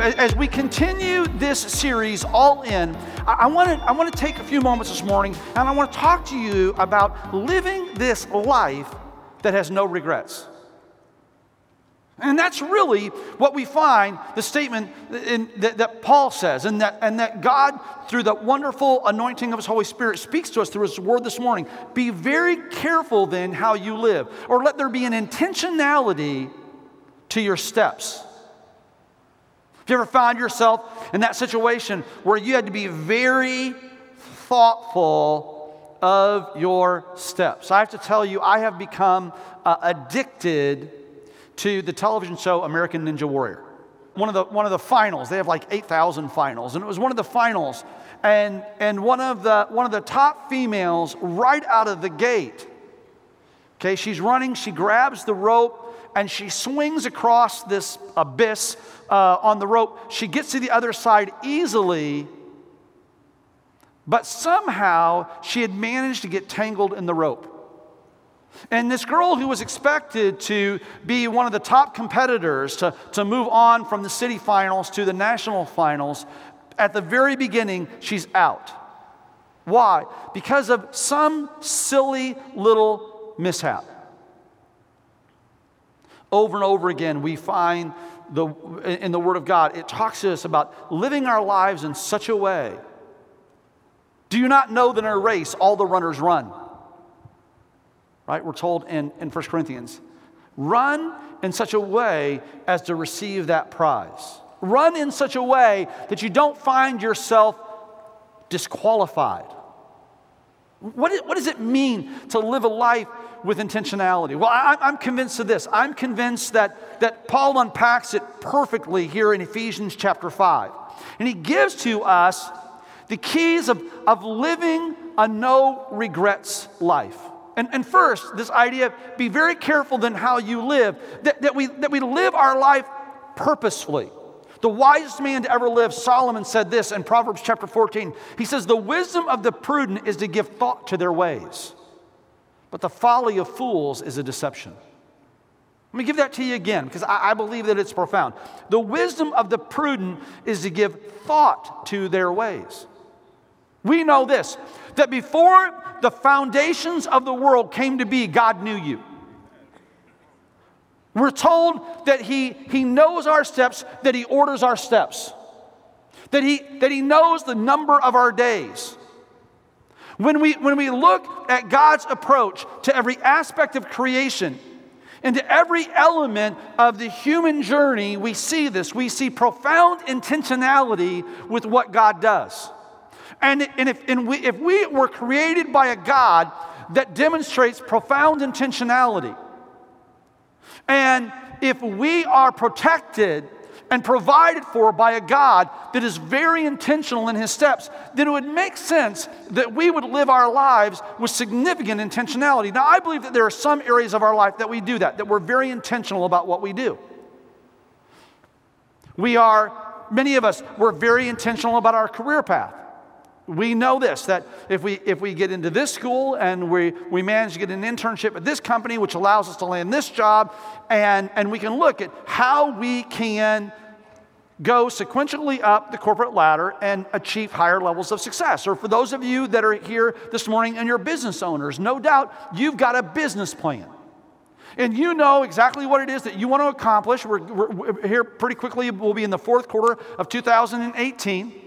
as we continue this series, All In, I want to I want to take a few moments this morning and I want to talk to you about living this life that has no regrets. And that's really what we find the statement in, that, that, Paul says, and that, and that God, through the wonderful anointing of His Holy Spirit, speaks to us through His word this morning. Be very careful then how you live, or let there be an intentionality to your steps. You ever found yourself in that situation where you had to be very thoughtful of your steps? I have to tell you, I have become uh, addicted to the television show American Ninja Warrior. One of the, one of the finals, they have like 8,000 finals, and it was one of the finals. And, and one, of the, one of the top females, right out of the gate, okay, she's running, she grabs the rope, and she swings across this abyss uh, on the rope. She gets to the other side easily, but somehow she had managed to get tangled in the rope. And this girl who was expected to be one of the top competitors to, to move on from the city finals to the national finals, at the very beginning, she's out. Why? Because of some silly little mishap. Over and over again, we find the, in the Word of God, it talks to us about living our lives in such a way. Do you not know that in a race all the runners run? Right? We're told in, in 1 Corinthians. Run in such a way as to receive that prize. Run in such a way that you don't find yourself disqualified. What, what does it mean to live a life with intentionality? Well, I, I'm convinced of this. I'm convinced that, that Paul unpacks it perfectly here in Ephesians chapter 5. And he gives to us the keys of, of living a no regrets life. And, and first, this idea of be very careful then how you live, that, that, we, that we live our life purposefully. The wisest man to ever live, Solomon said this in Proverbs chapter 14. He says, The wisdom of the prudent is to give thought to their ways, but the folly of fools is a deception. Let me give that to you again because I, I believe that it's profound. The wisdom of the prudent is to give thought to their ways. We know this that before the foundations of the world came to be, God knew you. We're told that he, he knows our steps, that He orders our steps, that he, that he knows the number of our days. When we, when we look at God's approach to every aspect of creation, into every element of the human journey, we see this. We see profound intentionality with what God does. And, and, if, and we, if we were created by a God that demonstrates profound intentionality, and if we are protected and provided for by a God that is very intentional in his steps, then it would make sense that we would live our lives with significant intentionality. Now, I believe that there are some areas of our life that we do that, that we're very intentional about what we do. We are, many of us, we're very intentional about our career path. We know this that if we, if we get into this school and we, we manage to get an internship at this company, which allows us to land this job, and, and we can look at how we can go sequentially up the corporate ladder and achieve higher levels of success. Or for those of you that are here this morning and you're business owners, no doubt you've got a business plan. And you know exactly what it is that you want to accomplish. We're, we're, here pretty quickly, we'll be in the fourth quarter of 2018.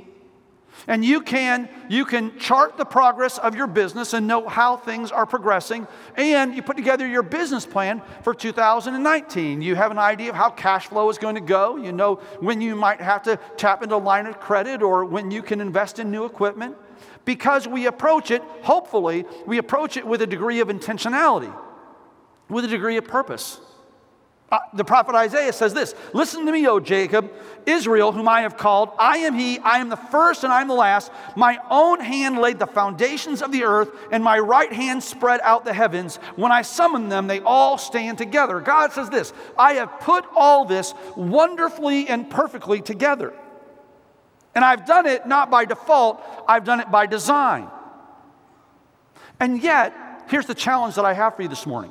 And you can, you can chart the progress of your business and know how things are progressing. And you put together your business plan for 2019. You have an idea of how cash flow is going to go. You know when you might have to tap into a line of credit or when you can invest in new equipment. Because we approach it, hopefully, we approach it with a degree of intentionality, with a degree of purpose. Uh, the prophet Isaiah says this Listen to me, O Jacob, Israel, whom I have called. I am he, I am the first and I am the last. My own hand laid the foundations of the earth, and my right hand spread out the heavens. When I summon them, they all stand together. God says this I have put all this wonderfully and perfectly together. And I've done it not by default, I've done it by design. And yet, here's the challenge that I have for you this morning.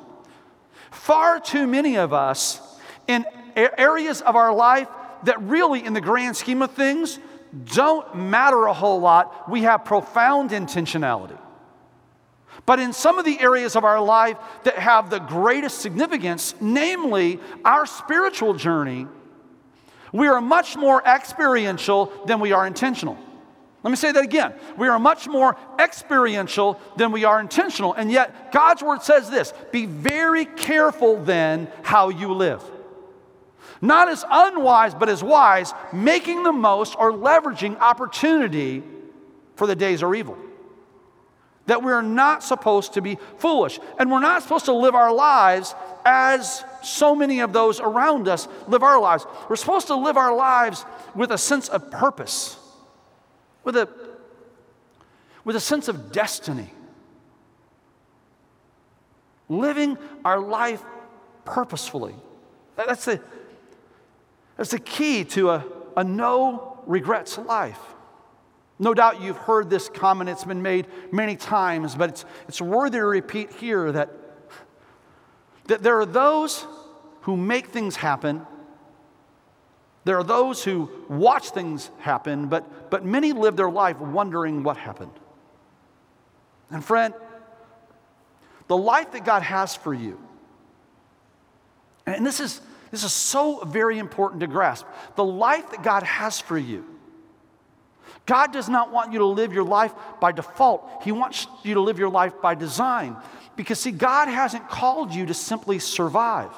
Far too many of us in areas of our life that really, in the grand scheme of things, don't matter a whole lot. We have profound intentionality. But in some of the areas of our life that have the greatest significance, namely our spiritual journey, we are much more experiential than we are intentional. Let me say that again. We are much more experiential than we are intentional. And yet, God's word says this be very careful then how you live. Not as unwise, but as wise, making the most or leveraging opportunity for the days are evil. That we're not supposed to be foolish. And we're not supposed to live our lives as so many of those around us live our lives. We're supposed to live our lives with a sense of purpose with a, with a sense of destiny. Living our life purposefully. That's the, that's the key to a, a no regrets life. No doubt you've heard this comment, it's been made many times, but it's, it's worthy to repeat here that, that there are those who make things happen there are those who watch things happen, but, but many live their life wondering what happened. And friend, the life that God has for you, and this is, this is so very important to grasp the life that God has for you. God does not want you to live your life by default. He wants you to live your life by design. Because, see, God hasn't called you to simply survive.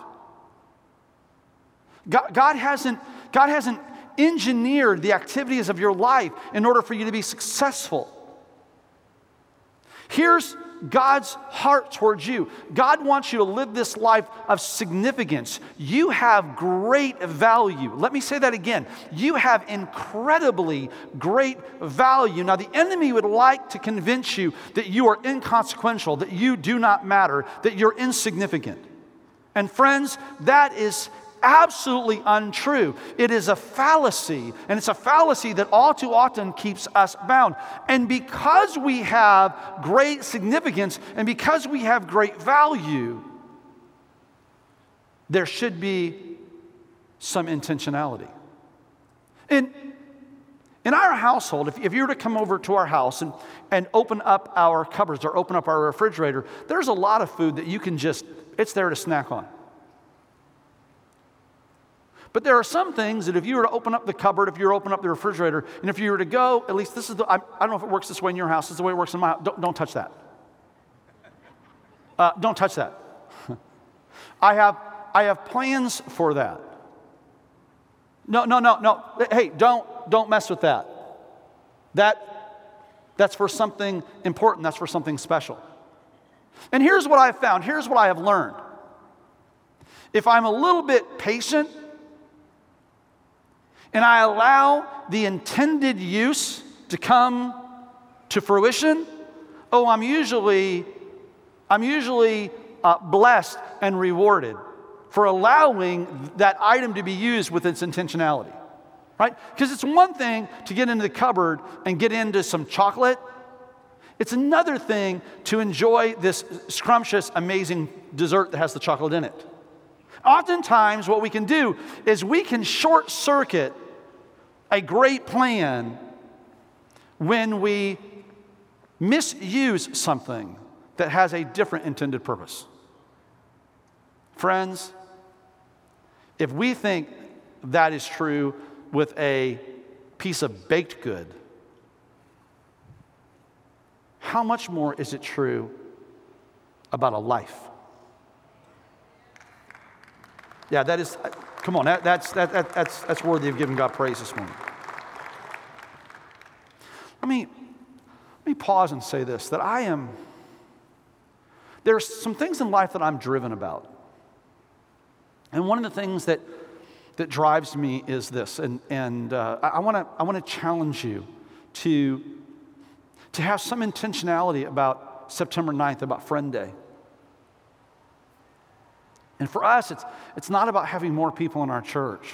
God, God hasn't God hasn't engineered the activities of your life in order for you to be successful. Here's God's heart towards you. God wants you to live this life of significance. You have great value. Let me say that again. You have incredibly great value. Now, the enemy would like to convince you that you are inconsequential, that you do not matter, that you're insignificant. And friends, that is absolutely untrue. It is a fallacy, and it's a fallacy that all too often keeps us bound. And because we have great significance and because we have great value, there should be some intentionality. In, in our household, if, if you were to come over to our house and, and open up our cupboards or open up our refrigerator, there's a lot of food that you can just, it's there to snack on. But there are some things that if you were to open up the cupboard, if you were to open up the refrigerator, and if you were to go, at least this is the, I, I don't know if it works this way in your house, this is the way it works in my house. Don't, don't touch that. Uh, don't touch that. I have, I have plans for that. No, no, no, no. Hey, don't, don't mess with that. That, that's for something important. That's for something special. And here's what I've found. Here's what I have learned. If I'm a little bit patient and I allow the intended use to come to fruition, oh, I'm usually, I'm usually uh, blessed and rewarded for allowing that item to be used with its intentionality. Right? Because it's one thing to get into the cupboard and get into some chocolate. It's another thing to enjoy this scrumptious, amazing dessert that has the chocolate in it. Oftentimes, what we can do is we can short circuit a great plan when we misuse something that has a different intended purpose. Friends, if we think that is true with a piece of baked good, how much more is it true about a life? Yeah, that is, come on, that, that's, that, that, that's, that's worthy of giving God praise this morning. Let me, let me pause and say this that I am, there are some things in life that I'm driven about. And one of the things that, that drives me is this, and, and uh, I, to I wanna challenge you to, to have some intentionality about September 9th, about Friend Day. And for us, it's, it's not about having more people in our church.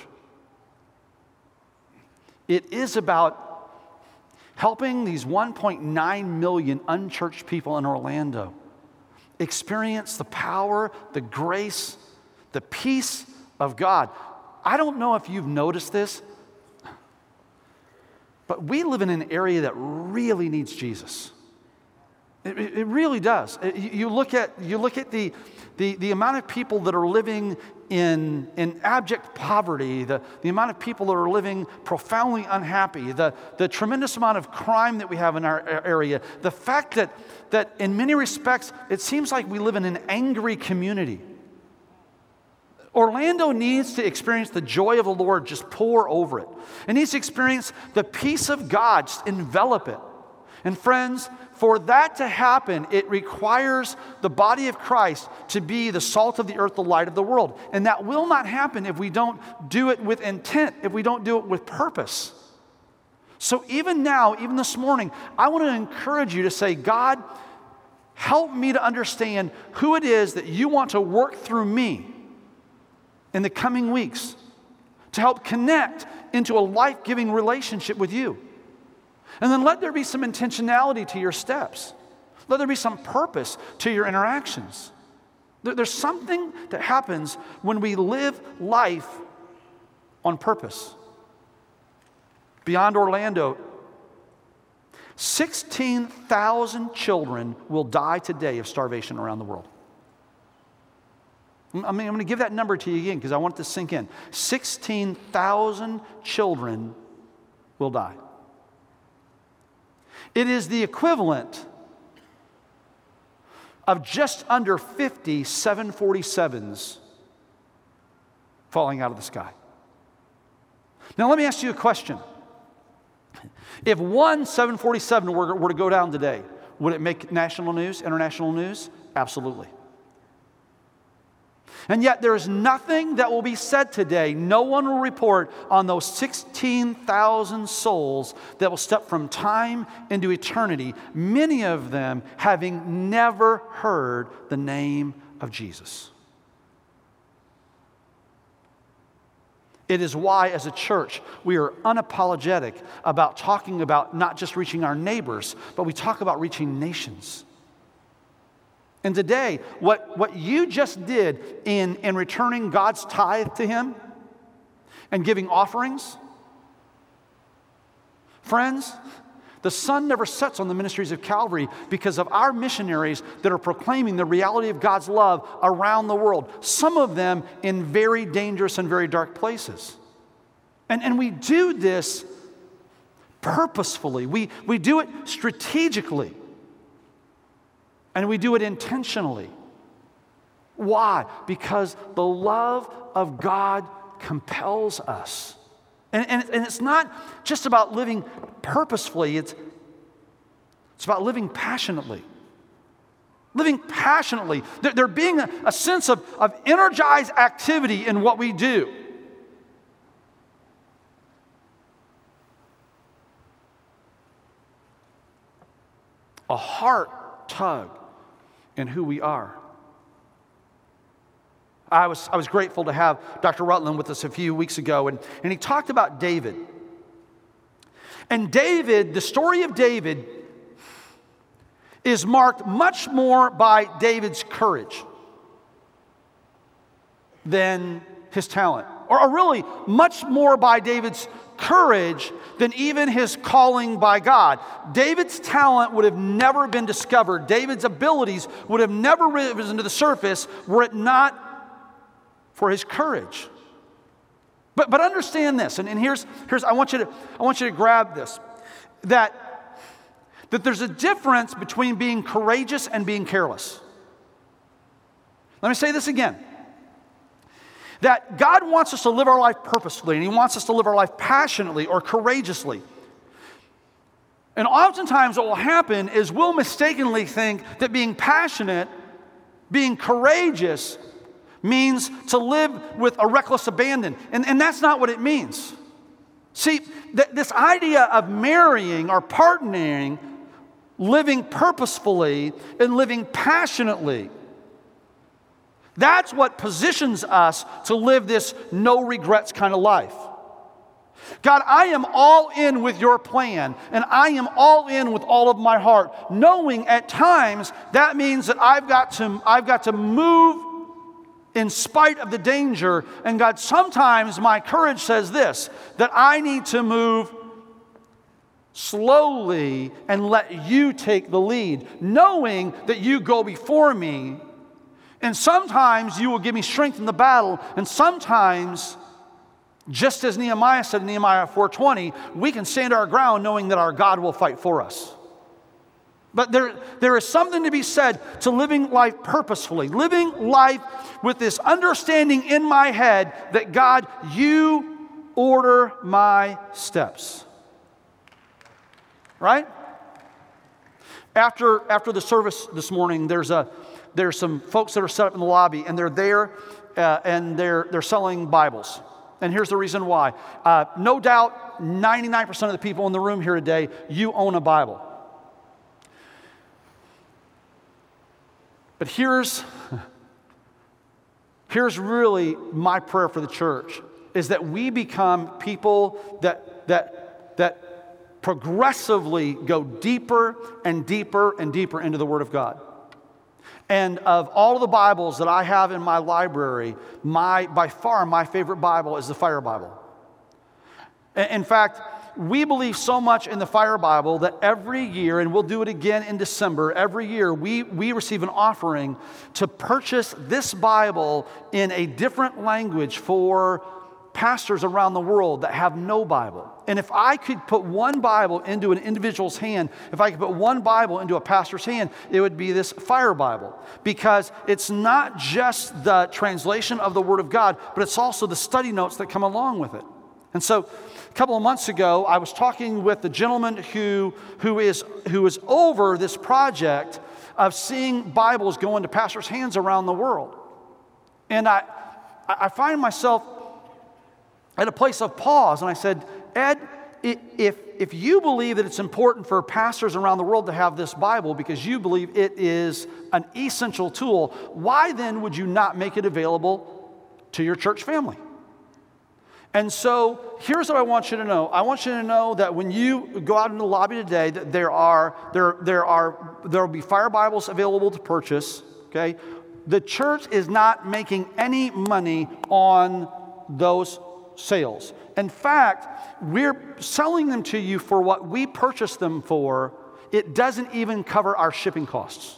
It is about helping these 1.9 million unchurched people in Orlando experience the power, the grace, the peace of God. I don't know if you've noticed this, But we live in an area that really needs Jesus. It, it really does. You look at, you look at the, the, the amount of people that are living in, in abject poverty, the, the amount of people that are living profoundly unhappy, the, the tremendous amount of crime that we have in our area, the fact that, that in many respects it seems like we live in an angry community. Orlando needs to experience the joy of the Lord just pour over it. It needs to experience the peace of God just envelop it. And friends, for that to happen, it requires the body of Christ to be the salt of the earth, the light of the world. And that will not happen if we don't do it with intent, if we don't do it with purpose. So even now, even this morning, I want to encourage you to say, God, help me to understand who it is that you want to work through me in the coming weeks to help connect into a life giving relationship with you. And then let there be some intentionality to your steps. Let there be some purpose to your interactions. There's something that happens when we live life on purpose. Beyond Orlando, 16,000 children will die today of starvation around the world. I mean, I'm going to give that number to you again because I want it to sink in. 16,000 children will die. It is the equivalent of just under 50 747s falling out of the sky. Now, let me ask you a question. If one 747 were, were to go down today, would it make national news, international news? Absolutely. And yet, there is nothing that will be said today. No one will report on those 16,000 souls that will step from time into eternity, many of them having never heard the name of Jesus. It is why, as a church, we are unapologetic about talking about not just reaching our neighbors, but we talk about reaching nations. And today, what, what you just did in, in returning God's tithe to Him and giving offerings, friends, the sun never sets on the ministries of Calvary because of our missionaries that are proclaiming the reality of God's love around the world, some of them in very dangerous and very dark places. And, and we do this purposefully, we, we do it strategically. And we do it intentionally. Why? Because the love of God compels us. And, and, and, it's not just about living purposefully, it's, it's about living passionately. Living passionately. There, there being a, a sense of, of energized activity in what we do. A heart tug and who we are. I was, I was grateful to have Dr. Rutland with us a few weeks ago, and, and he talked about David. And David, the story of David, is marked much more by David's courage than his talent, or, or really much more by David's courage than even his calling by God. David's talent would have never been discovered. David's abilities would have never risen to the surface were it not for his courage. But, but understand this, and, and here's, here's I, want you to, I want you to grab this that, that there's a difference between being courageous and being careless. Let me say this again that God wants us to live our life purposefully and He wants us to live our life passionately or courageously. And oftentimes, what will happen is we'll mistakenly think that being passionate, being courageous, means to live with a reckless abandon. And, and that's not what it means. See, th- this idea of marrying or partnering, living purposefully, and living passionately that's what positions us to live this no regrets kind of life. God, I am all in with your plan, and I am all in with all of my heart, knowing at times that means that I've got to, I've got to move in spite of the danger. And God, sometimes my courage says this that I need to move slowly and let you take the lead, knowing that you go before me. And sometimes you will give me strength in the battle, and sometimes just as Nehemiah said in Nehemiah 4:20, we can stand our ground knowing that our God will fight for us. But there, there is something to be said to living life purposefully, living life with this understanding in my head that God, you order my steps. Right? After, after the service this morning, there's, a, there's some folks that are set up in the lobby, and they're there uh, and they're, they're selling Bibles. And here's the reason why. Uh, no doubt, 99% of the people in the room here today, you own a Bible. But here's, here's really my prayer for the church is that we become people that, that, that progressively go deeper and deeper and deeper into the Word of God. And of all of the Bibles that I have in my library, my, by far my favorite Bible is the Fire Bible. In fact, we believe so much in the Fire Bible that every year, and we'll do it again in December, every year we, we receive an offering to purchase this Bible in a different language for pastors around the world that have no Bible. And if I could put one Bible into an individual's hand, if I could put one Bible into a pastor's hand, it would be this Fire Bible. Because it's not just the translation of the Word of God, but it's also the study notes that come along with it. And so, a couple of months ago, I was talking with the gentleman who, who, is, who is over this project of seeing Bibles go into pastors' hands around the world. And I, I find myself at a place of pause, and I said, Ed, if, if you believe that it's important for pastors around the world to have this Bible because you believe it is an essential tool, why then would you not make it available to your church family? And so here's what I want you to know. I want you to know that when you go out in the lobby today, that there are there there are there will be fire Bibles available to purchase. Okay, the church is not making any money on those sales. In fact, we're selling them to you for what we purchased them for. It doesn't even cover our shipping costs.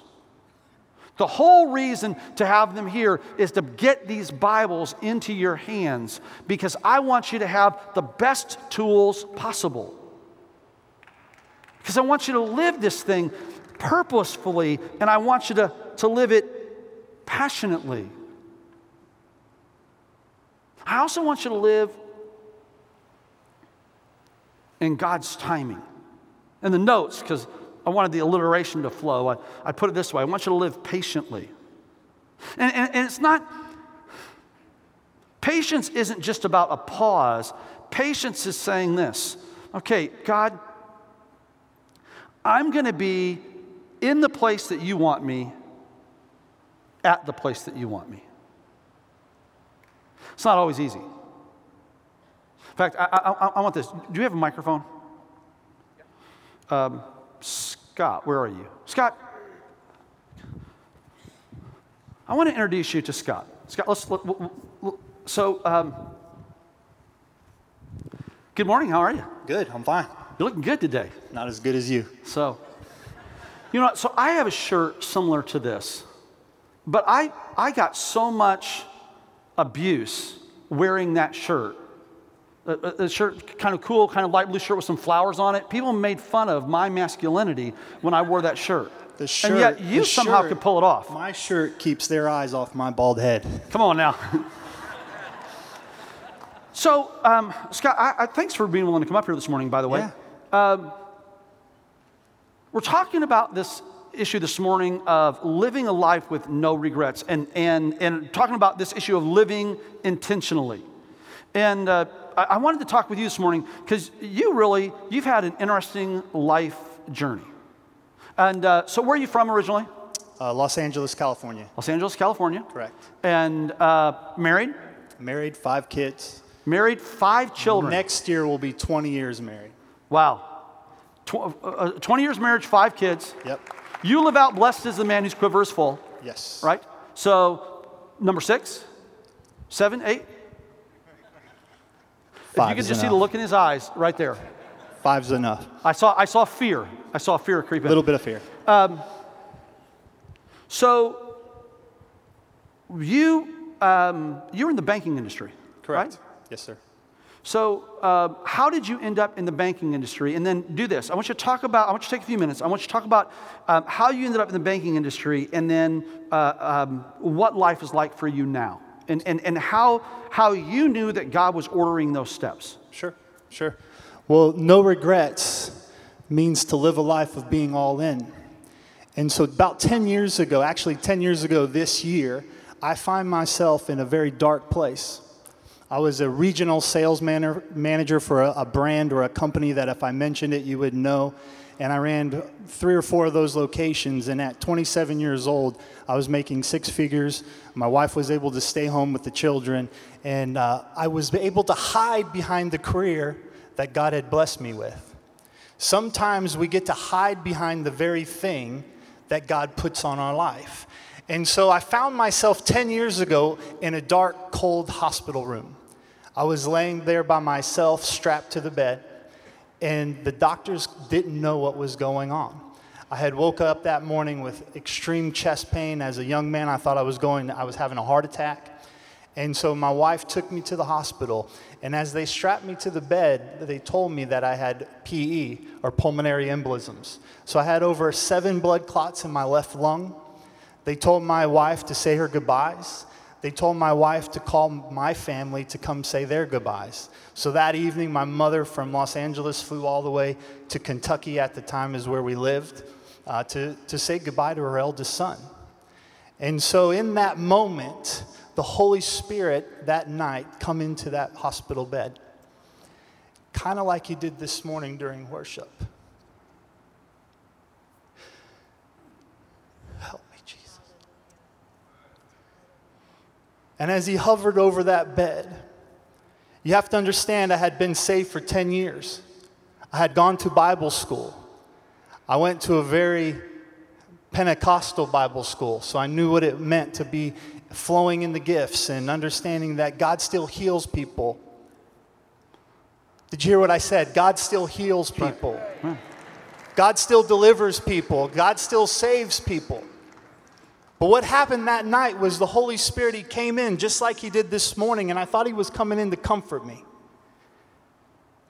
The whole reason to have them here is to get these Bibles into your hands because I want you to have the best tools possible. Because I want you to live this thing purposefully and I want you to, to live it passionately. I also want you to live in God's timing. In the notes, because I wanted the alliteration to flow. I, I put it this way I want you to live patiently. And, and, and it's not, patience isn't just about a pause. Patience is saying this okay, God, I'm going to be in the place that you want me at the place that you want me. It's not always easy. In fact, I, I, I want this. Do you have a microphone? Um, Scott, where are you? Scott, I want to introduce you to Scott. Scott, let's. Let, so, um, good morning. How are you? Good. I'm fine. You're looking good today. Not as good as you. So, you know, so I have a shirt similar to this, but I I got so much abuse wearing that shirt a, a, shirt, kind of cool, kind of light blue shirt with some flowers on it. People made fun of my masculinity when I wore that shirt. The shirt and yet you somehow shirt, could pull it off. My shirt keeps their eyes off my bald head. Come on now. so, um, Scott, I, I, thanks for being willing to come up here this morning, by the way. Yeah. Um, we're talking about this issue this morning of living a life with no regrets and, and, and talking about this issue of living intentionally. And uh, I wanted to talk with you this morning because you really, you've had an interesting life journey. And uh, so, where are you from originally? Uh, Los Angeles, California. Los Angeles, California. Correct. And uh, married? Married, five kids. Married, five children. Next year will be 20 years married. Wow. Tw- uh, uh, 20 years marriage, five kids. Yep. You live out blessed as the man whose quiver is full. Yes. Right? So, number six, seven, eight, Five if you could just enough. see the look in his eyes right there. Five's enough. I saw, I saw fear. I saw fear creep A little bit of fear. Um, So you, um, you're in the banking industry, right? Yes, sir. So, uh, how did you end up in the banking industry? And then do this. I want you to talk about, I want you to take a few minutes. I want you to talk about um, how you ended up in the banking industry and then uh, um, what life is like for you now. And, and, and how, how you knew that God was ordering those steps. Sure, sure. Well, no regrets means to live a life of being all in. And so, about 10 years ago, actually 10 years ago this year, I find myself in a very dark place. I was a regional sales man- manager for a, a brand or a company that if I mentioned it, you would know. And I ran three or four of those locations. And at 27 years old, I was making six figures. My wife was able to stay home with the children. And uh, I was able to hide behind the career that God had blessed me with. Sometimes we get to hide behind the very thing that God puts on our life. And so I found myself 10 years ago in a dark, cold hospital room. I was laying there by myself, strapped to the bed, and the doctors didn't know what was going on. I had woke up that morning with extreme chest pain. As a young man, I thought I was going, I was having a heart attack. And so my wife took me to the hospital, and as they strapped me to the bed, they told me that I had PE, or pulmonary embolisms. So I had over seven blood clots in my left lung. They told my wife to say her goodbyes. They told my wife to call my family to come say their goodbyes. So that evening, my mother from Los Angeles flew all the way to Kentucky at the time, is where we lived, uh, to, to say goodbye to her eldest son. And so, in that moment, the Holy Spirit that night come into that hospital bed, kind of like he did this morning during worship. Help me, Jesus. And as he hovered over that bed, you have to understand I had been saved for 10 years. I had gone to Bible school. I went to a very Pentecostal Bible school, so I knew what it meant to be flowing in the gifts and understanding that God still heals people. Did you hear what I said? God still heals people. God still delivers people. God still saves people. But what happened that night was the Holy Spirit, He came in just like He did this morning, and I thought He was coming in to comfort me.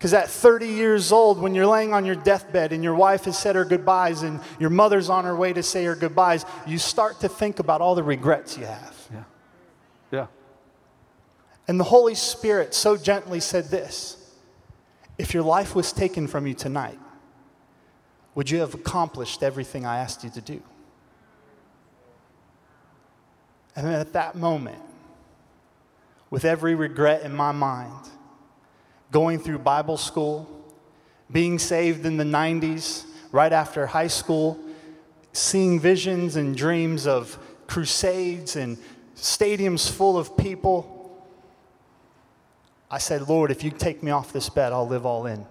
Because at 30 years old, when you're laying on your deathbed and your wife has said her goodbyes and your mother's on her way to say her goodbyes, you start to think about all the regrets you have. Yeah. Yeah. And the Holy Spirit so gently said this If your life was taken from you tonight, would you have accomplished everything I asked you to do? And at that moment, with every regret in my mind, going through Bible school, being saved in the 90s, right after high school, seeing visions and dreams of crusades and stadiums full of people, I said, Lord, if you take me off this bed, I'll live all in.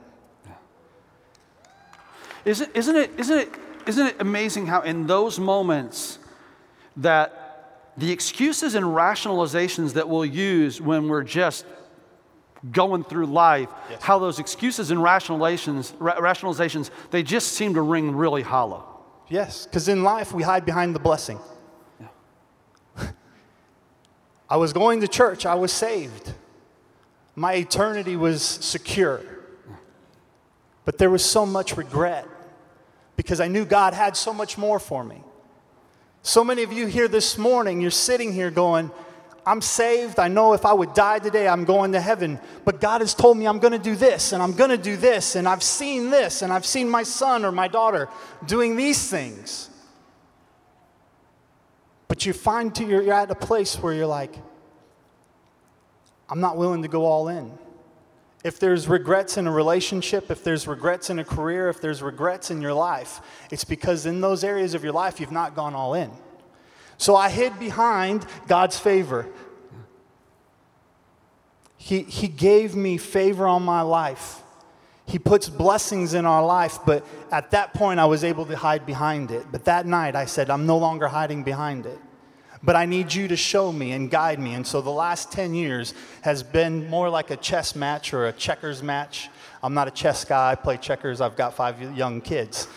Isn't, isn't, it, isn't, it, isn't it amazing how, in those moments, that the excuses and rationalizations that we'll use when we're just going through life, Yes. how those excuses and rationalizations, ra- rationalizations, they just seem to ring really hollow. Yes, because in life we hide behind the blessing. I was going to church, I was saved. My eternity was secure. But there was so much regret because I knew God had so much more for me. So many of you here this morning, you're sitting here going, I'm saved. I know if I would die today, I'm going to heaven. But God has told me I'm going to do this and I'm going to do this. And I've seen this and I've seen my son or my daughter doing these things. But you find to you're at a place where you're like, I'm not willing to go all in. If there's regrets in a relationship, if there's regrets in a career, if there's regrets in your life, it's because in those areas of your life you've not gone all in. So I hid behind God's favor. He, he gave me favor on my life. He puts blessings in our life, but at that point I was able to hide behind it. But that night I said, I'm no longer hiding behind it. But I need you to show me and guide me. And so the last 10 years has been more like a chess match or a checkers match. I'm not a chess guy, I play checkers, I've got five young kids.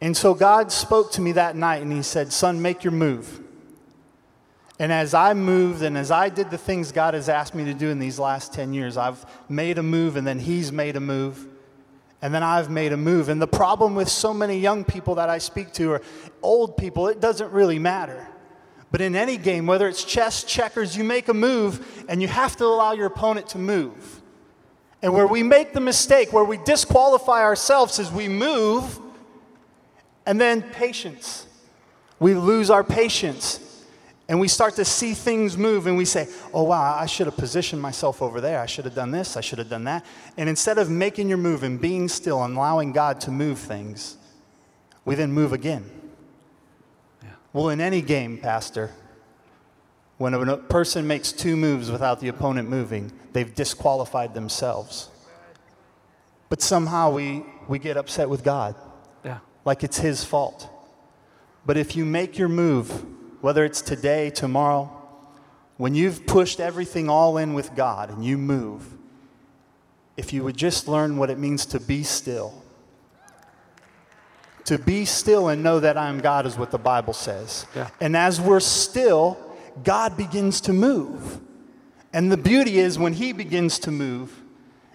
And so God spoke to me that night and He said, Son, make your move. And as I moved and as I did the things God has asked me to do in these last 10 years, I've made a move and then He's made a move. And then I've made a move. And the problem with so many young people that I speak to or old people, it doesn't really matter. But in any game, whether it's chess, checkers, you make a move and you have to allow your opponent to move. And where we make the mistake, where we disqualify ourselves, is we move and then patience. We lose our patience and we start to see things move and we say, oh, wow, I should have positioned myself over there. I should have done this. I should have done that. And instead of making your move and being still and allowing God to move things, we then move again. Well, in any game, Pastor, when a person makes two moves without the opponent moving, they've disqualified themselves. But somehow we, we get upset with God. Yeah. Like it's his fault. But if you make your move whether it's today, tomorrow, when you've pushed everything all in with God and you move, if you would just learn what it means to be still. To be still and know that I am God is what the Bible says. Yeah. And as we're still, God begins to move. And the beauty is when He begins to move,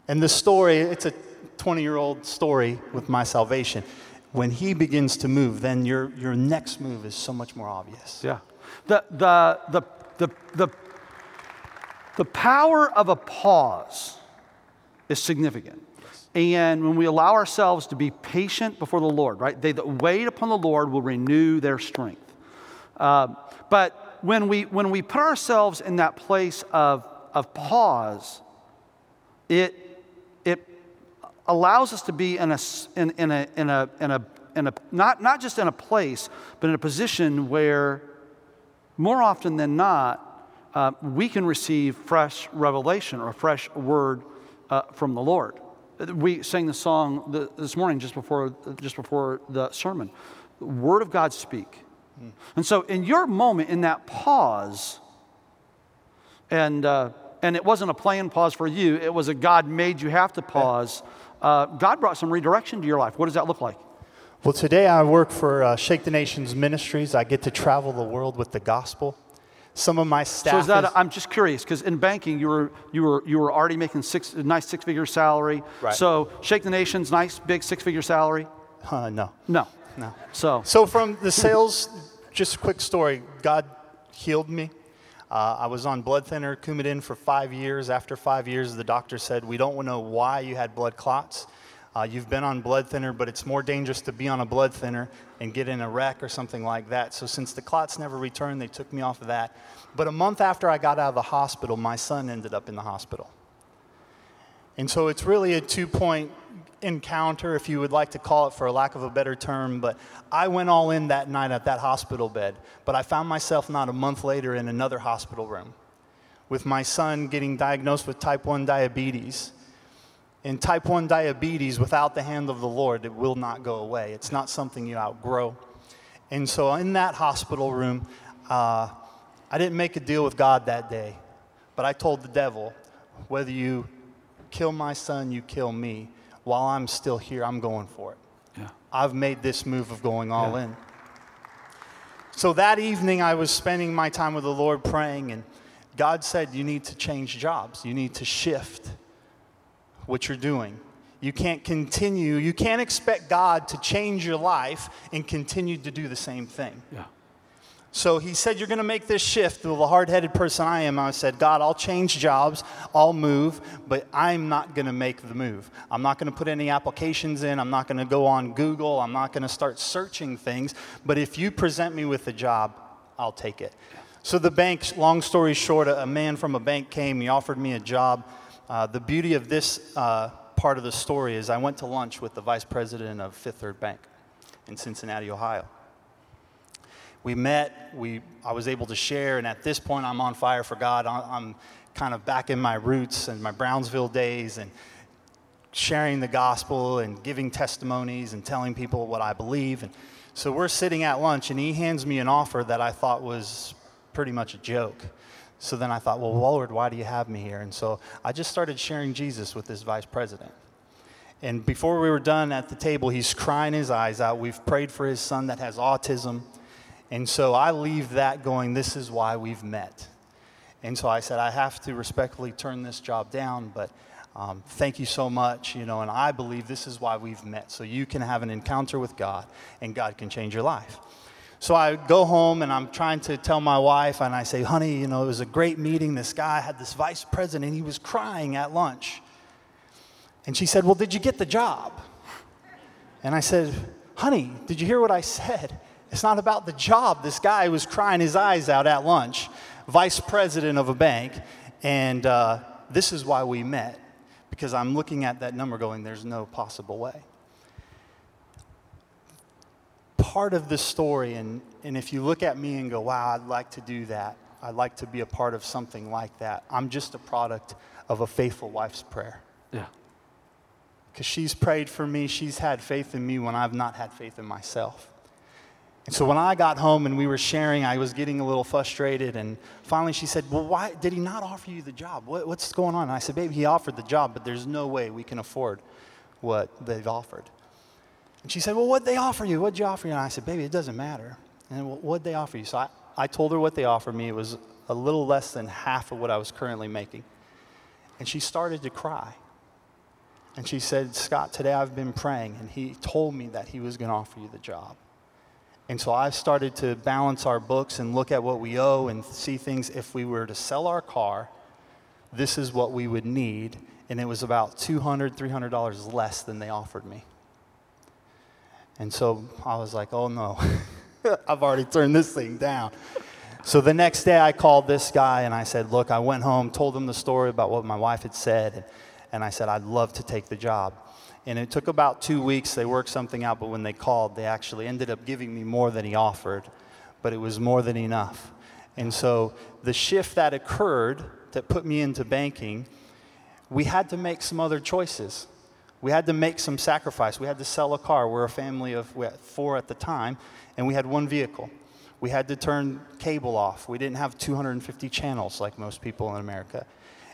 and the story, it's a 20 year old story with my salvation when he begins to move, then your, your next move is so much more obvious. Yeah. The, the, the, the, the, the power of a pause is significant. And when we allow ourselves to be patient before the Lord, right? They that wait upon the Lord will renew their strength. Uh, but when we, when we put ourselves in that place of, of pause, it, it allows us to be in a, in, in a, in a, in a, in a not, not just in a place, but in a position where more often than not, uh, we can receive fresh revelation or a fresh word uh, from the Lord. We sang the song this morning just before, just before the sermon. Word of God speak. Mm. And so, in your moment, in that pause, and, uh, and it wasn't a planned pause for you, it was a God made you have to pause. Uh, God brought some redirection to your life. What does that look like? Well, today I work for uh, Shake the Nations Ministries. I get to travel the world with the gospel. Some of my staff. So is that? Is, I'm just curious because in banking you were you were you were already making six nice six figure salary. Right. So Shake the Nations, nice big six figure salary. Uh, no. No. No. So. So from the sales, just a quick story. God healed me. Uh, I was on blood thinner, Coumadin, for five years. After five years, the doctor said, We don't know why you had blood clots. Uh, you've been on blood thinner, but it's more dangerous to be on a blood thinner and get in a wreck or something like that. So, since the clots never returned, they took me off of that. But a month after I got out of the hospital, my son ended up in the hospital. And so, it's really a two point encounter, if you would like to call it for a lack of a better term, but I went all in that night at that hospital bed. But I found myself not a month later in another hospital room with my son getting diagnosed with type 1 diabetes. And type 1 diabetes, without the hand of the Lord, it will not go away. It's not something you outgrow. And so in that hospital room, uh, I didn't make a deal with God that day, but I told the devil, whether you kill my son, you kill me while I'm still here, I'm going for it. Yeah. I've made this move of going all yeah. in. So that evening, I was spending my time with the Lord praying, and God said, You need to change jobs. You need to shift what you're doing. You can't continue, you can't expect God to change your life and continue to do the same thing. Yeah. So he said, You're going to make this shift. The hard headed person I am, I said, God, I'll change jobs, I'll move, but I'm not going to make the move. I'm not going to put any applications in. I'm not going to go on Google. I'm not going to start searching things. But if you present me with a job, I'll take it. So the bank, long story short, a man from a bank came, he offered me a job. Uh, the beauty of this uh, part of the story is I went to lunch with the vice president of Fifth Third Bank in Cincinnati, Ohio we met, we, I was able to share, and at this point, I'm on fire for God. I'm kind of back in my roots and my Brownsville days and sharing the gospel and giving testimonies and telling people what I believe. And So we're sitting at lunch, and he hands me an offer that I thought was pretty much a joke. So then I thought, well, Lord, why do you have me here? And so I just started sharing Jesus with this vice president. And before we were done at the table, he's crying his eyes out. We've prayed for his son that has autism. And so I leave that going, this is why we've met. And so I said, I have to respectfully turn this job down, but um, thank you so much, you know, and I believe this is why we've met, so you can have an encounter with God and God can change your life. So I go home and I'm trying to tell my wife, and I say, honey, you know, it was a great meeting. This guy had this vice president, and he was crying at lunch. And she said, Well, did you get the job? And I said, Honey, did you hear what I said? It's not about the job. This guy was crying his eyes out at lunch, vice president of a bank, and uh, this is why we met, because I'm looking at that number going, There's no possible way part of the story, and, and if you look at me and go, wow, I'd like to do that, I'd like to be a part of something like that, I'm just a product of a faithful wife's prayer. Yeah. Because she's prayed for me, she's had faith in me when I've not had faith in myself. And so when I got home and we were sharing, I was getting a little frustrated. And finally she said, Well, why did he not offer you the job? What, what's going on? And I said, Baby, he offered the job, but there's no way we can afford what they've offered. And she said, Well, what'd they offer you? What'd you offer you? And I said, Baby, it doesn't matter. And well, what'd they offer you? So I, I told her what they offered me. It was a little less than half of what I was currently making. And she started to cry. And she said, Scott, today I've been praying, and he told me that he was going to offer you the job. And so I started to balance our books and look at what we owe and see things. If we were to sell our car, this is what we would need. And it was about $200, $300 less than they offered me. And so I was like, oh no, I've already turned this thing down. So the next day I called this guy and I said, look, I went home, told him the story about what my wife had said, and, I said, I'd love to take the job. And it took about two weeks. They worked something out, but when they called, they actually ended up giving me more than he offered, but it was more than enough. And so the shift that occurred that put me into banking, we had to make some other choices. We had to make some sacrifice. We had to sell a car. We're a family of we four at the time, and we had one vehicle. We had to turn cable off. We didn't have 250 channels like most people in America.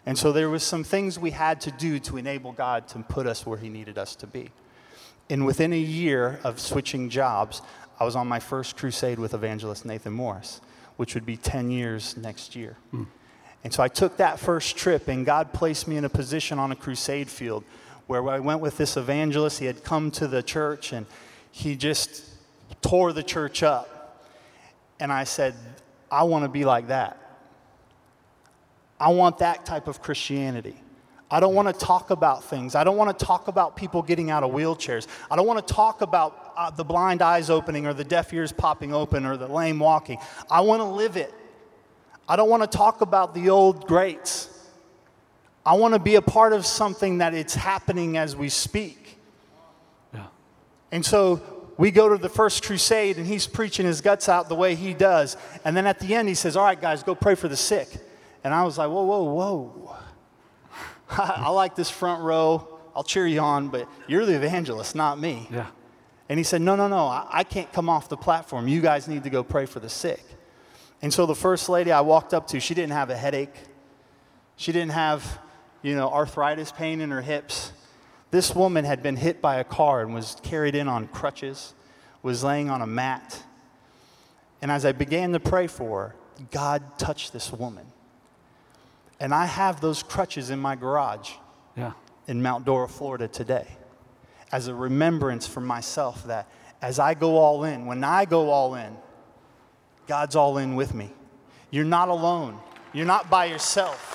And so there was some things we had to do to enable God to put us where he needed us to be. And within a year of switching jobs, I was on my first crusade with evangelist Nathan Morris, which would be 10 years next year. Mm. And so I took that first trip, and God placed me in a position on a crusade field where I went with this evangelist. He had come to the church and he just tore the church up. And I said, I want to be like that. I want that type of Christianity. I don't want to talk about things. I don't want to talk about people getting out of wheelchairs. I don't want to talk about uh, the blind eyes opening or the deaf ears popping open or the lame walking. I want to live it. I don't want to talk about the old greats. I want to be a part of something that it's happening as we speak. Yeah. And so we go to the first crusade and he's preaching his guts out the way he does. And then at the end he says, All right, guys, go pray for the sick. And I was like, Whoa, whoa, whoa. I like this front row. I'll cheer you on, but you're the evangelist, not me. Yeah. And he said, No, no, no, I, I can't come off the platform. You guys need to go pray for the sick. And so the first lady I walked up to, she didn't have a headache. She didn't have you know, arthritis pain in her hips. This woman had been hit by a car and was carried in on crutches, was laying on a mat. And as I began to pray for her, God touched this woman. And I have those crutches in my garage yeah. in Mount Dora, Florida today, as a remembrance for myself that as I go all in, when I go all in, God's all in with me. You're not alone, you're not by yourself.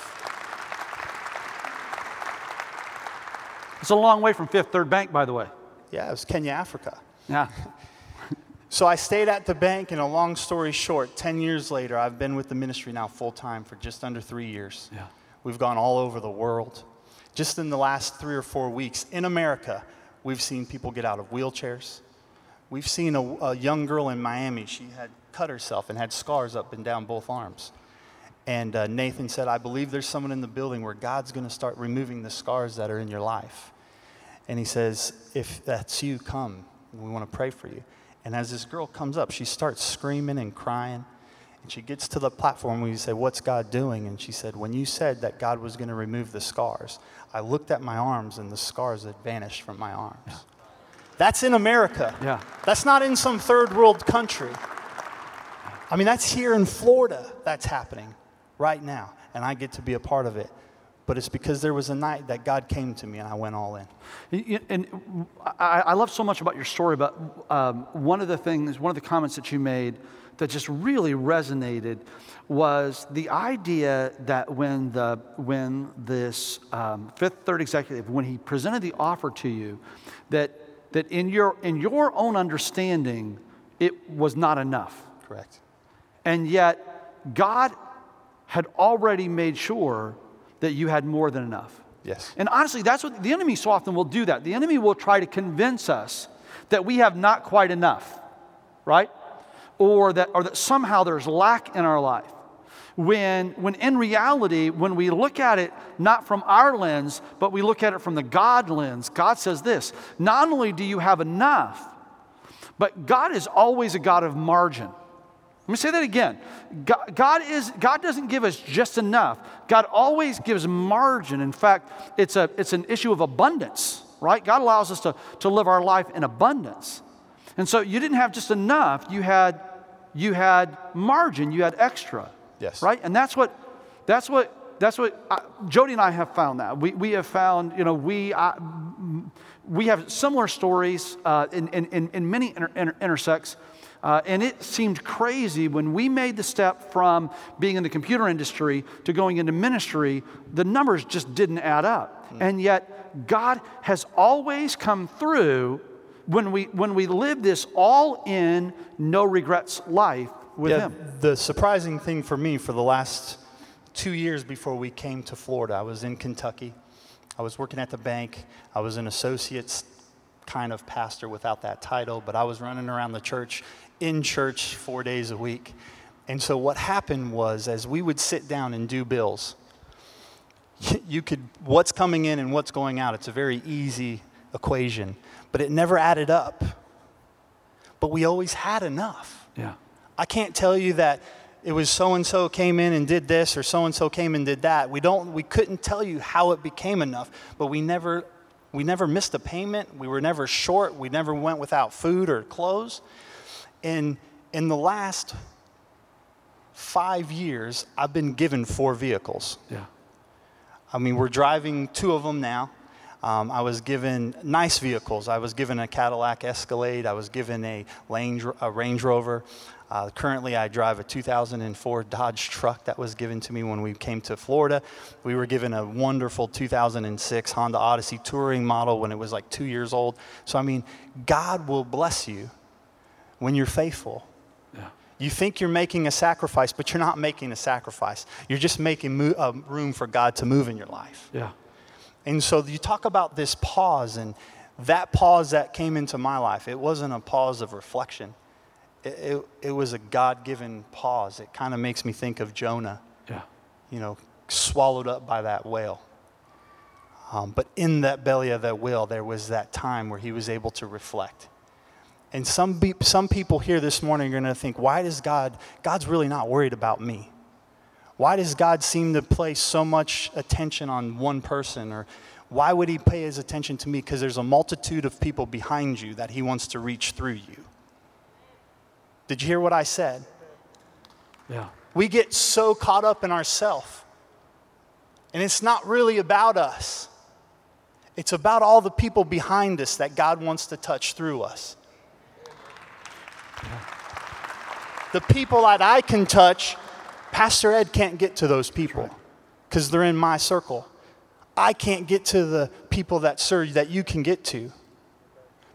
It's a long way from Fifth Third Bank, by the way. Yeah, it was Kenya, Africa. Yeah. so I stayed at the bank, and a long story short, 10 years later, I've been with the ministry now full time for just under three years. Yeah. We've gone all over the world. Just in the last three or four weeks in America, we've seen people get out of wheelchairs. We've seen a, a young girl in Miami, she had cut herself and had scars up and down both arms. And uh, Nathan said, I believe there's someone in the building where God's going to start removing the scars that are in your life. And he says, If that's you, come. We want to pray for you. And as this girl comes up, she starts screaming and crying. And she gets to the platform you say, What's God doing? And she said, When you said that God was going to remove the scars, I looked at my arms and the scars had vanished from my arms. Yeah. That's in America. Yeah. That's not in some third world country. I mean, that's here in Florida that's happening right now. And I get to be a part of it but it's because there was a night that God came to me and I went all in. And I, love so much about your story, but um, one of the things, one of the comments that you made that just really resonated was the idea that when the when this um, fifth third executive when he presented the offer to you that that in your in your own understanding it was not enough correct and yet god had already made sure that you had more than enough. Yes. And honestly, that's what the enemy so often will do that. The enemy will try to convince us that we have not quite enough, right? Or that, or that somehow there's lack in our life. When, when in reality, when we look at it not from our lens, but we look at it from the God lens, God says this not only do you have enough, but God is always a God of margin. Let me say that again. God, God, is, God doesn't give us just enough. God always gives margin. In fact, it's, a, it's an issue of abundance, right? God allows us to, to live our life in abundance. And so you didn't have just enough, you had, you had margin, you had extra. Yes. Right? And that's what, that's what, that's what I, Jody and I have found that. We, we have found, you know, we, I, we have similar stories uh, in, in, in many inter, inter, intersects uh, and it seemed crazy when we made the step from being in the computer industry to going into ministry, the numbers just didn't add up. Mm. And yet, God has always come through when we, when we live this all in, no regrets life with yeah, Him. The surprising thing for me for the last two years before we came to Florida, I was in Kentucky. I was working at the bank. I was an associate's kind of pastor without that title, but I was running around the church in church four days a week. And so what happened was, as we would sit down and do bills, you could, what's coming in and what's going out, it's a very easy equation, but it never added up. But we always had enough. Yeah. I can't tell you that it was so and so came in and did this or so and so came and did that. We don't we couldn't tell you how it became enough, but we never we never missed a payment. We were never short. We never went without food or clothes. In, in the last five years, I've been given four vehicles. Yeah. I mean, we're driving two of them now. Um, I was given nice vehicles. I was given a Cadillac Escalade. I was given a, Range, a Range Rover. Uh, currently, I drive a 2004 Dodge truck that was given to me when we came to Florida. We were given a wonderful 2006 Honda Odyssey touring model when it was like two years old. So, I mean, God will bless you when you're faithful. Yeah. You think you're making a sacrifice, but you're not making a sacrifice. You're just making mo- uh, room for God to move in your life. Yeah. And so you talk about this pause, and that pause that came into my life, it wasn't a pause of reflection. It, it, it was a God given pause. It kind of makes me think of Jonah, yeah. you know, swallowed up by that whale. Um, but in that belly of that whale, there was that time where he was able to reflect. And some, be, some people here this morning are going to think, why does God, God's really not worried about me? Why does God seem to place so much attention on one person? Or why would he pay his attention to me? Because there's a multitude of people behind you that he wants to reach through you. Did you hear what I said? Yeah. We get so caught up in ourself. And it's not really about us. It's about all the people behind us that God wants to touch through us. The people that I can touch, Pastor Ed can't get to those people because they're in my circle. I can't get to the people that serve that you can get to.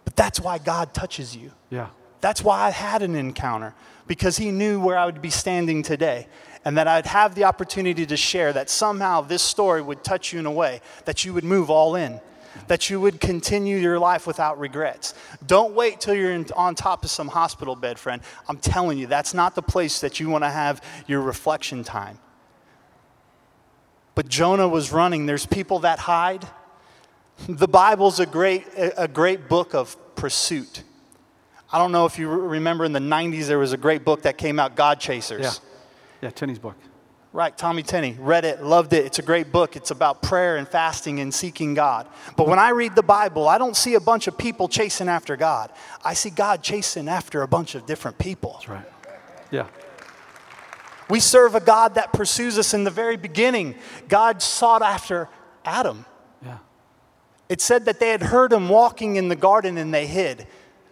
But that's why God touches you. Yeah. That's why I had an encounter because he knew where I would be standing today and that I'd have the opportunity to share that somehow this story would touch you in a way that you would move all in that you would continue your life without regrets. Don't wait till you're in, on top of some hospital bed, friend. I'm telling you, that's not the place that you want to have your reflection time. But Jonah was running. There's people that hide. The Bible's a great, a great book of pursuit. I don't know if you remember in the 90s, there was a great book that came out, God Chasers. Yeah. Yeah, Tenney's book. Right, Tommy Tenney. Read it, loved it. It's a great book. It's about prayer and fasting and seeking God. But when I read the Bible, I don't see a bunch of people chasing after God. I see God chasing after a bunch of different people. That's right. Yeah. We serve a God that pursues us in the very beginning. God sought after Adam. Yeah. It said that they had heard him walking in the garden and they hid.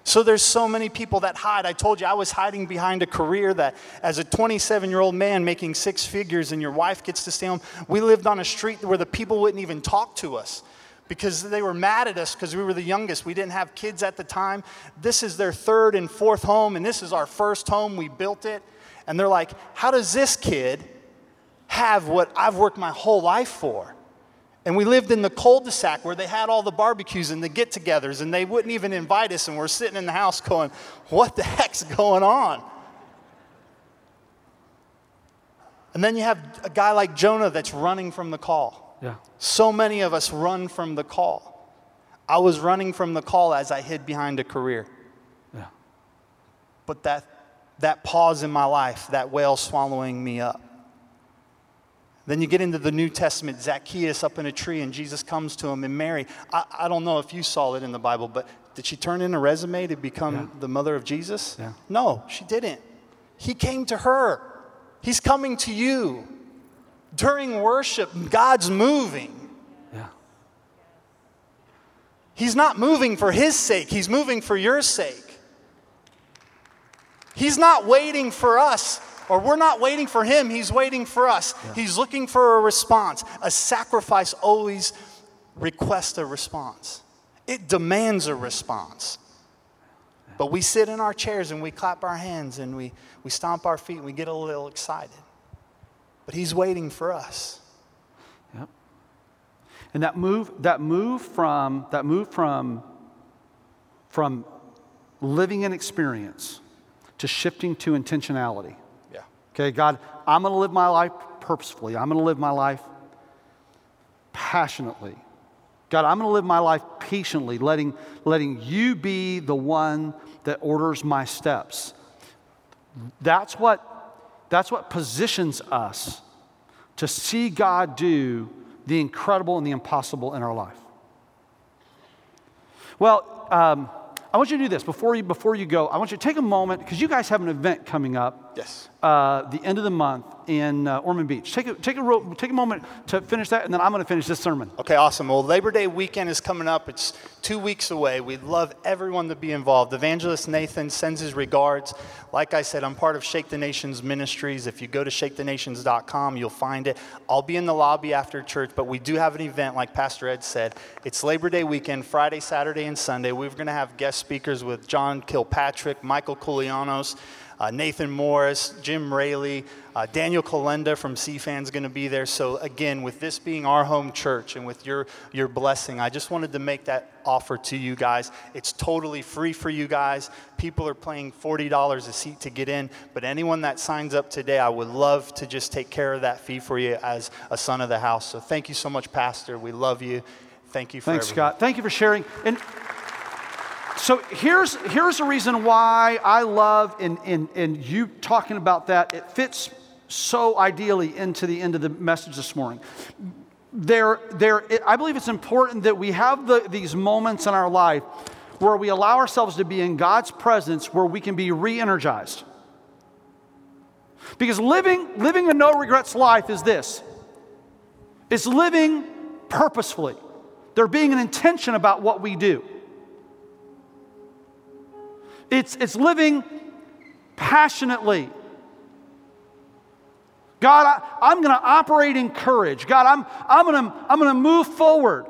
So there's so many people that hide. I told you I was hiding behind a career that as a 27 year old man making six figures and your wife gets to stay home, we lived on a street where the people wouldn't even talk to us because they were mad at us because we were the youngest. We didn't have kids at the time. This is their third and fourth home, and this is our first home. We built it. And they're like, how does this kid have what I've worked my whole life for? And we lived in the cul-de-sac where they had all the barbecues and the get-togethers, and they wouldn't even invite us, and we're sitting in the house going, what the heck's going on? And then you have a guy like Jonah that's running from the call. Yeah. So many of us run from the call. I was running from the call as I hid behind a career. Yeah. But that, that pause in my life, that whale swallowing me up. Then you get into the New Testament, Zacchaeus up in a tree, and Jesus comes to him. And Mary, I, I don't know if you saw it in the Bible, but did she turn in a resume to become Yeah. the mother of Jesus? Yeah. No, she didn't. He came to her. He's coming to you. During worship, God's moving. Yeah. He's not moving for his sake, he's moving for your sake. He's not waiting for us, or we're not waiting for him, he's waiting for us. He's looking for a response. A sacrifice always requests a response, it demands a response. But we sit in our chairs and we clap our hands and we, we stomp our feet and we get a little excited. But he's waiting for us. Yep. And that move, that move from that move from from living an experience to shifting to intentionality. Okay, God, I'm going to live my life purposefully. I'm going to live my life passionately. God, I'm going to live my life patiently, letting, letting you be the one that orders my steps. That's what, that's what positions us to see God do the incredible and the impossible in our life. Well, um, I want you to do this before you, before you go. I want you to take a moment because you guys have an event coming up Yes. uh, the end of the month in uh, Ormond Beach. Take a, take, a ro- take a moment to finish that, and then I'm going to finish this sermon. Okay, awesome. Well, Labor Day weekend is coming up. It's two weeks away. We'd love everyone to be involved. Evangelist Nathan sends his regards. Like I said, I'm part of Shake the Nations Ministries. If you go to shakethenations.com, you'll find it. I'll be in the lobby after church, but we do have an event, like Pastor Ed said. It's Labor Day weekend, Friday, Saturday, and Sunday. We're going to have guest speakers with John Kilpatrick, Michael Koulianos, uh, Nathan Morris, Jim Raley, uh, Daniel Kolenda from CFAN's going to be there. So again, with this being our home church and with your your blessing, I just wanted to make that offer to you guys. It's totally free for you guys. People are paying forty dollars a seat to get in, but anyone that signs up today, I would love to just take care of that fee for you as a son of the house. So thank you so much, Pastor. We love you. Thank you for Thanks, everything. Scott. Thank you for sharing. And so here's, here's the reason why I love and, and, and you talking about that. It fits so ideally into the end of the message this morning. There, there, I believe it's important that we have the, these moments in our life where we allow ourselves to be in God's presence where we can be re energized. Because living, living a no regrets life is this it's living purposefully. There being an intention about what we do. It's, it's living passionately. God, I, I'm going to operate in courage. God, I'm, I'm going to I'm to move forward.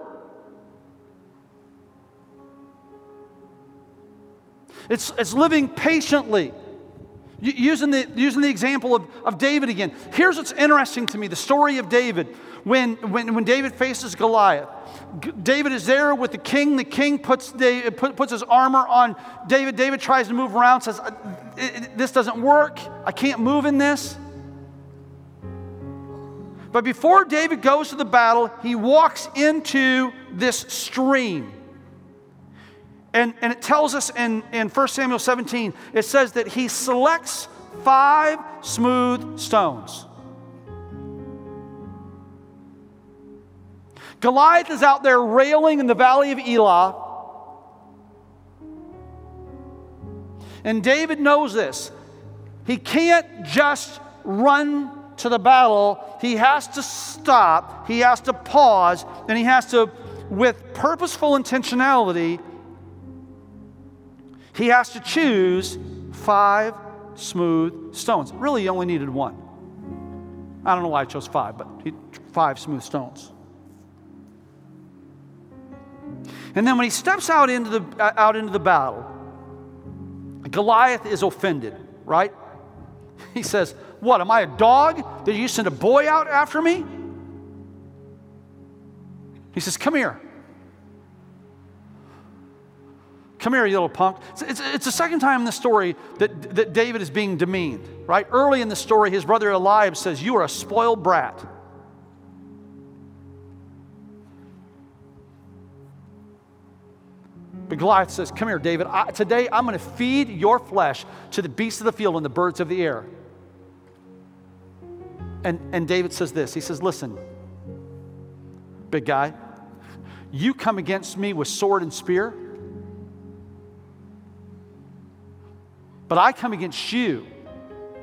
It's, it's living patiently. Using the, using the example of, of David again. Here's what's interesting to me the story of David. When, when, when David faces Goliath, David is there with the king. The king puts, Da- put, puts his armor on David. David tries to move around, says, "Uh, it- it- This doesn't work. I can't move in this. But before David goes to the battle, he walks into this stream. And, and it tells us in, in 1 Samuel 17, it says that he selects five smooth stones. Goliath is out there railing in the valley of Elah. And David knows this. He can't just run to the battle, he has to stop, he has to pause, and he has to, with purposeful intentionality, he has to choose five smooth stones. Really, he only needed one. I don't know why I chose five, but he, five smooth stones. And then when he steps out into the, uh, out into the battle, Goliath is offended, right? He says, What, am I a dog? Did you send a boy out after me? He says, Come here. Come here, you little punk. It's, it's, it's, the second time in the story that, that David is being demeaned, right? Early in the story, his brother Eliab says, You are a spoiled brat. Goliath says, Come here, David. I, today I'm going to feed your flesh to the beasts of the field and the birds of the air. And, and David says this He says, Listen, big guy, you come against me with sword and spear, but I come against you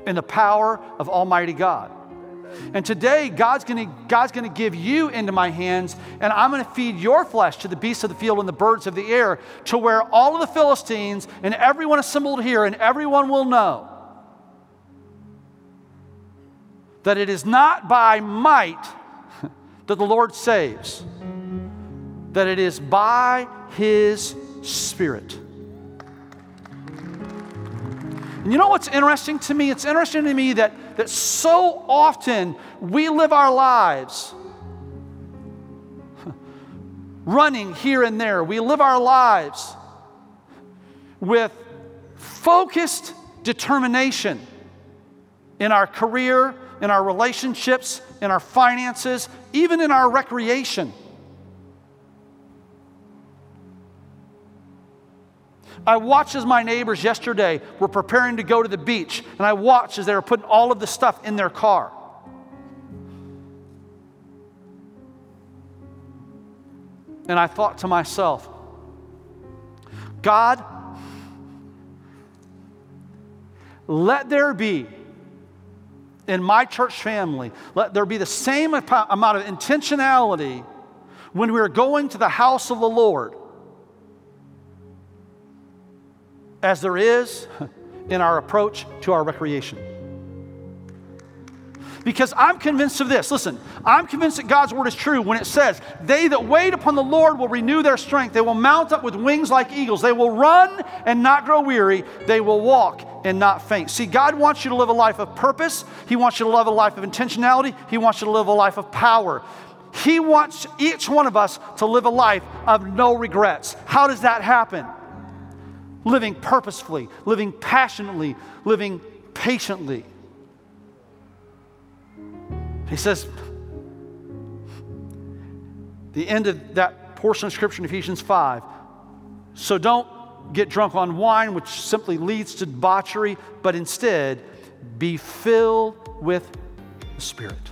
in the power of Almighty God. And today, God's gonna, God's gonna give you into my hands, and I'm gonna feed your flesh to the beasts of the field and the birds of the air, to where all of the Philistines and everyone assembled here and everyone will know that it is not by might that the Lord saves, that it is by his Spirit. And you know what's interesting to me? It's interesting to me that that so often we live our lives running here and there. We live our lives with focused determination in our career, in our relationships, in our finances, even in our recreation. I watched as my neighbors yesterday were preparing to go to the beach, and I watched as they were putting all of the stuff in their car. And I thought to myself, God, let there be in my church family, let there be the same amount of intentionality when we are going to the house of the Lord as there is in our approach to our recreation. Because I'm convinced of this. Listen, I'm convinced that God's word is true when it says, They that wait upon the Lord will renew their strength. They will mount up with wings like eagles. They will run and not grow weary. They will walk and not faint. See, God wants you to live a life of purpose. He wants you to live a life of intentionality. He wants you to live a life of power. He wants each one of us to live a life of no regrets. How does that happen? Living purposefully, living passionately, living patiently. He says, the end of that portion of Scripture in Ephesians 5. So don't get drunk on wine, which simply leads to debauchery, but instead be filled with the Spirit.